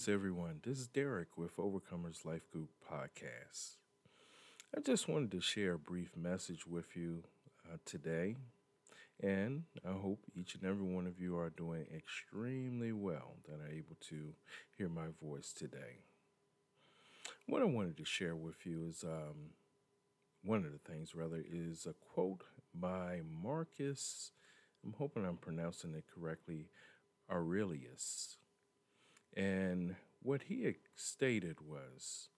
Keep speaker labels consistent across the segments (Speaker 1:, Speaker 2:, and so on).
Speaker 1: Greetings, everyone. This is Derek with Overcomers Life Group Podcast. I just wanted to share a brief message with you uh, today, and I hope each and every one of you are doing extremely well that are able to hear my voice today. What I wanted to share with you is um, one of the things, rather, is a quote by Marcus. I'm hoping I'm pronouncing it correctly. Aurelius. And what he stated was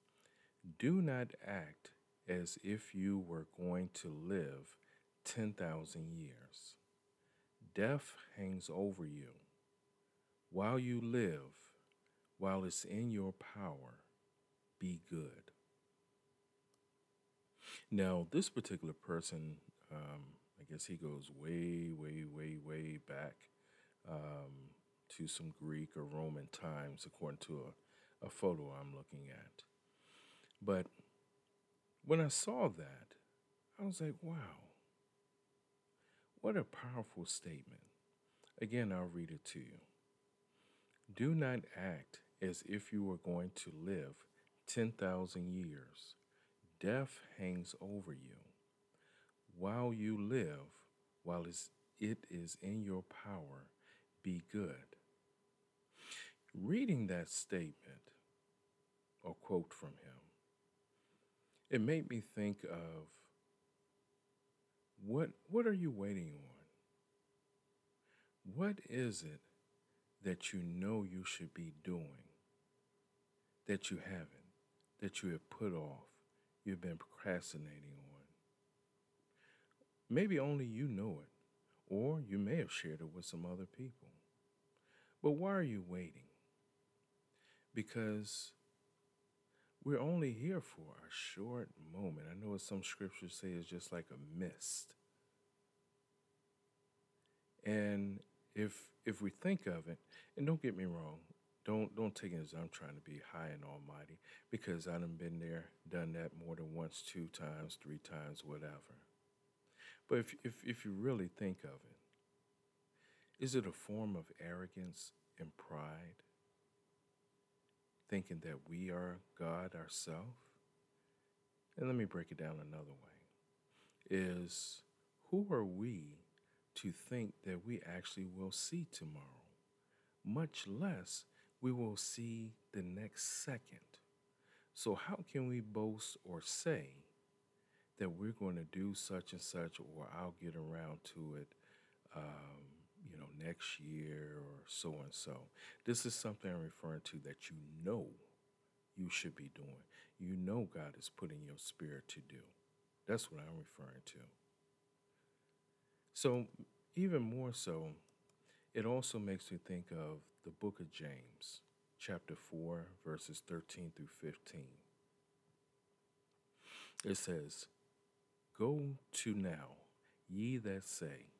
Speaker 1: do not act as if you were going to live 10,000 years. Death hangs over you. While you live, while it's in your power, be good. Now, this particular person, um, I guess he goes way, way, way, way back. Um, to some Greek or Roman times, according to a, a photo I'm looking at. But when I saw that, I was like, wow, what a powerful statement. Again, I'll read it to you. Do not act as if you were going to live 10,000 years. Death hangs over you. While you live, while it is in your power, be good. Reading that statement or quote from him, it made me think of what what are you waiting on? What is it that you know you should be doing that you haven't, that you have put off, you've been procrastinating on? Maybe only you know it, or you may have shared it with some other people. But why are you waiting? Because we're only here for a short moment. I know what some scriptures say is just like a mist. And if if we think of it, and don't get me wrong, don't don't take it as I'm trying to be high and almighty, because I have been there, done that more than once, two times, three times, whatever. But if if if you really think of it, is it a form of arrogance and pride? Thinking that we are God ourselves? And let me break it down another way. Is who are we to think that we actually will see tomorrow? Much less we will see the next second. So, how can we boast or say that we're going to do such and such, or I'll get around to it um, you know, next year or so and so. This is something I'm referring to that you know you should be doing. You know God is putting your spirit to do. That's what I'm referring to. So, even more so, it also makes me think of the book of James, chapter 4, verses 13 through 15. It says, Go to now, ye that say,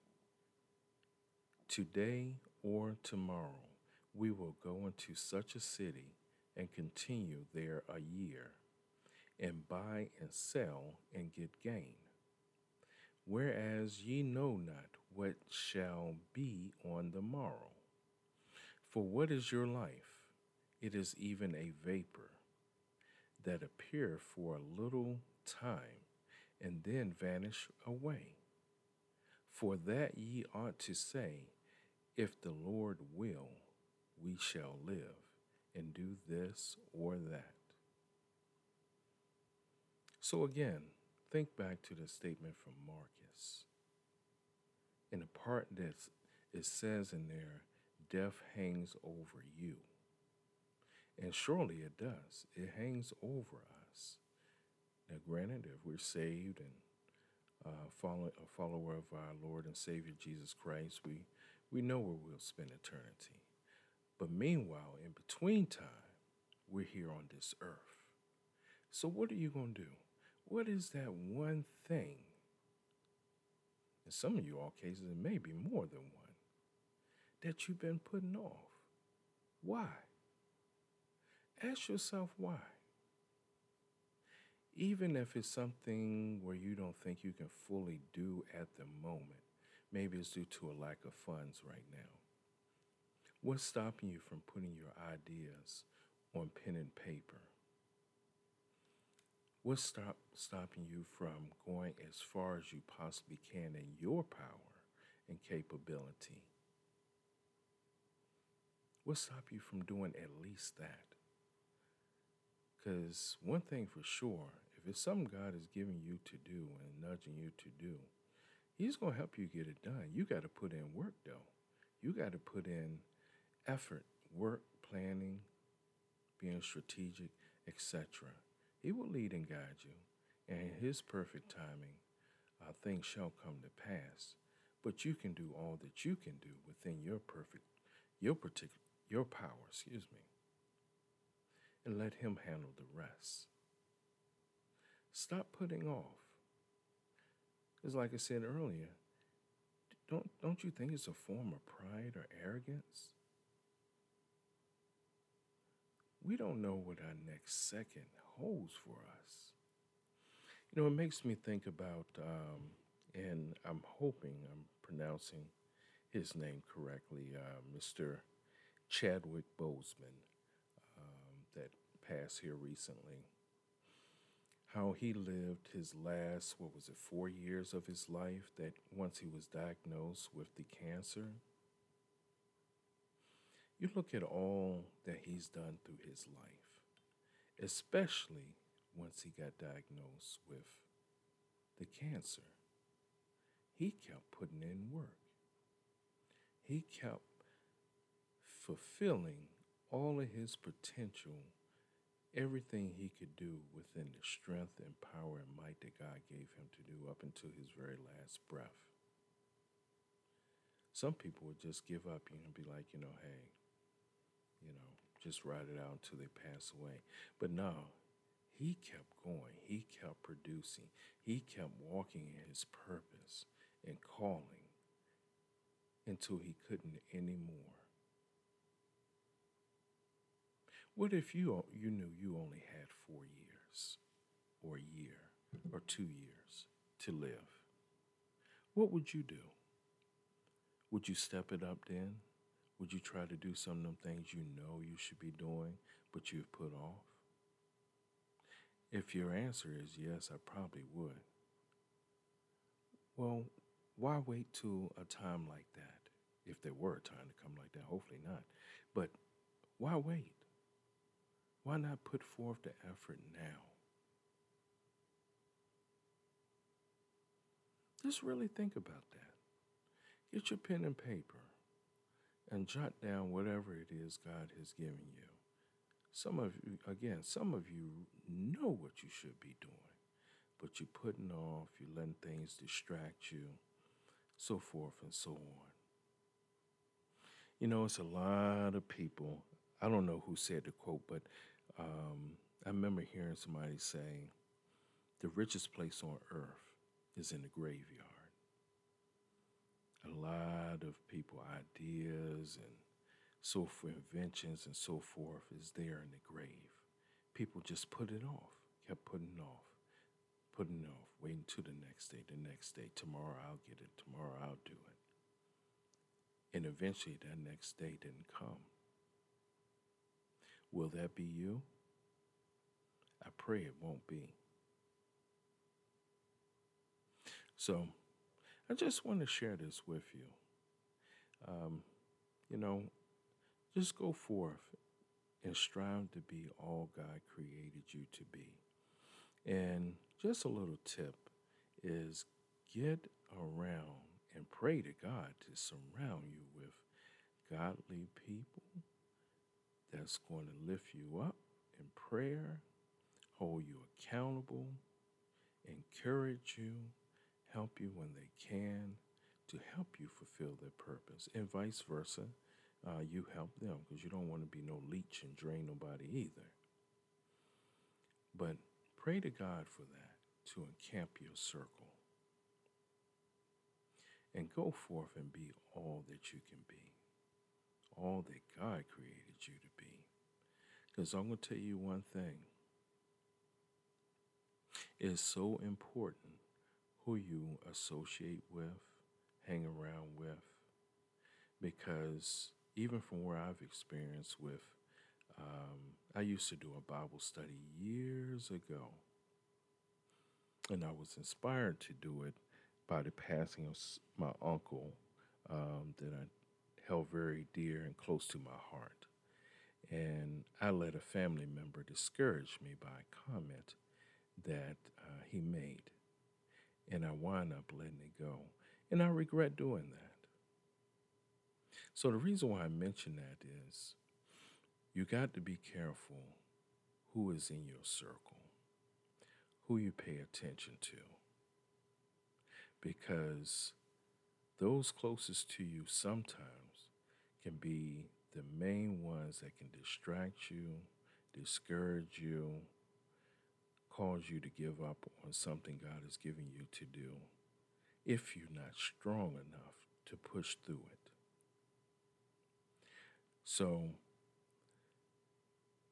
Speaker 1: Today or tomorrow, we will go into such a city and continue there a year, and buy and sell and get gain. Whereas ye know not what shall be on the morrow. For what is your life? It is even a vapor that appear for a little time and then vanish away. For that ye ought to say, if the Lord will, we shall live and do this or that. So again, think back to the statement from Marcus. In the part that it says in there, death hangs over you. And surely it does. It hangs over us. Now, granted, if we're saved and uh, follow, a follower of our Lord and Savior Jesus Christ, we we know where we'll spend eternity. But meanwhile, in between time, we're here on this earth. So, what are you going to do? What is that one thing? In some of you all cases, it may be more than one that you've been putting off. Why? Ask yourself why. Even if it's something where you don't think you can fully do at the moment, Maybe it's due to a lack of funds right now. What's stopping you from putting your ideas on pen and paper? What's stop, stopping you from going as far as you possibly can in your power and capability? What stop you from doing at least that? Because one thing for sure, if it's something God is giving you to do and nudging you to do, He's going to help you get it done. You got to put in work, though. You got to put in effort, work, planning, being strategic, etc. He will lead and guide you, and in His perfect timing, uh, things shall come to pass. But you can do all that you can do within your perfect, your particular, your power. Excuse me, and let Him handle the rest. Stop putting off. It's like I said earlier. Don't don't you think it's a form of pride or arrogance? We don't know what our next second holds for us. You know, it makes me think about, um, and I'm hoping I'm pronouncing his name correctly, uh, Mr. Chadwick Boseman, um, that passed here recently. How he lived his last, what was it, four years of his life, that once he was diagnosed with the cancer. You look at all that he's done through his life especially once he got diagnosed with the cancer. He kept putting in work. He kept fulfilling all of his potential, everything he could do within the strength and power and might that God gave him to do up until his very last breath. Some people would just give up, you know, and be like, you know, hey, you know, just ride it out until they pass away. But no, he kept going. He kept producing. He kept walking in his purpose and calling until he couldn't anymore. What if you, you knew you only had four years, or a year, or two years to live? What would you do? Would you step it up then? Would you try to do some of them things you know you should be doing, but you've put off? If your answer is yes, I probably would. Well, why wait till a time like that? If there were a time to come like that, hopefully not. But why wait? Why not put forth the effort now? Just really think about that. Get your pen and paper and jot down whatever it is God has given you. Some of you, again, some of you know what you should be doing, but you're putting off, you're letting things distract you, so forth and so on. You know, it's a lot of people. I don't know who said the quote, but um, I remember hearing somebody say, the richest place on earth is in the graveyard a lot of people, ideas and so forth, inventions and so forth is there in the grave. People just put it off, kept putting off, putting off, waiting to the next day, the next day. Tomorrow I'll get it, tomorrow I'll do it. And eventually that next day didn't come. Will that be you? I pray it won't be. So, I just want to share this with you. Um, you know, just go forth and strive to be all God created you to be. And just a little tip is get around and pray to God to surround you with godly people that's going to lift you up in prayer, hold you accountable, encourage you, help you when they can to help you fulfill their purpose, and vice versa. Uh, you help them because you don't want to be no leech and drain nobody either. But pray to God for that to encamp your circle and go forth and be all that you can be, all that God created you to be. Because I'm going to tell you one thing it's so important who you associate with, hang around with, because even from where I've experienced with Um, I used to do a Bible study years ago, and I was inspired to do it by the passing of my uncle um, that I held very dear and close to my heart. And I let a family member discourage me by a comment that uh, he made. And I wound up letting it go. And I regret doing that. So the reason why I mention that is you got to be careful who is in your circle, who you pay attention to. Because those closest to you sometimes can be the main ones that can distract you, discourage you, cause you to give up on something God has given you to do if you're not strong enough to push through it. So,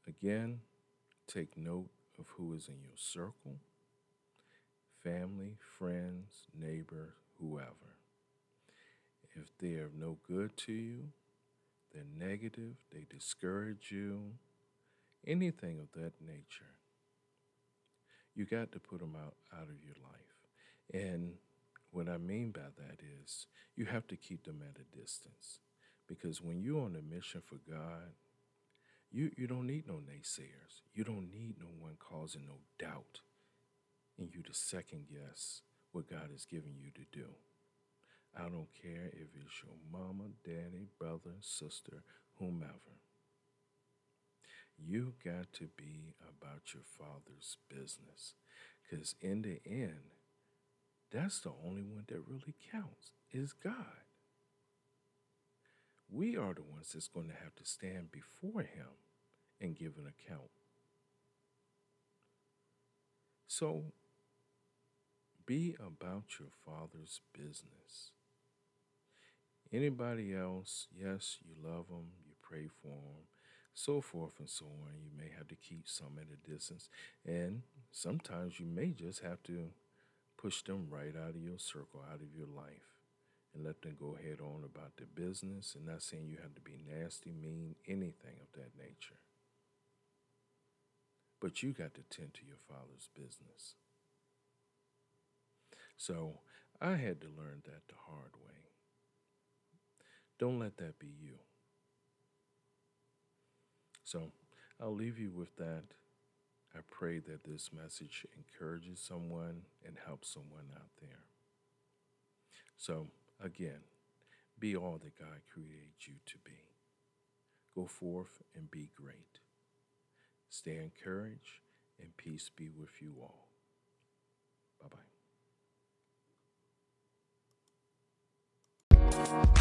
Speaker 1: again, take note of who is in your circle family, friends, neighbor, whoever. If they are no good to you, they're negative, they discourage you, anything of that nature, you got to put them out, out of your life. And what I mean by that is you have to keep them at a distance. Because when you're on a mission for God, you, you don't need no naysayers. You don't need no one causing no doubt in you to second guess what God has given you to do. I don't care if it's your mama, daddy, brother, sister, whomever. You got to be about your father's business. Because in the end, that's the only one that really counts is God. We are the ones that's going to have to stand before him and give an account. So be about your father's business. Anybody else, yes, you love them, you pray for them, so forth and so on. You may have to keep some at a distance. And sometimes you may just have to push them right out of your circle, out of your life, and let them go ahead on about their business. And not saying you have to be nasty, mean, anything of that nature. But you got to tend to your father's business. So I had to learn that the hard way. Don't let that be you. So I'll leave you with that. I pray that this message encourages someone and helps someone out there. So, again, be all that God created you to be. Go forth and be great. Stay encouraged, and peace be with you all. Bye bye.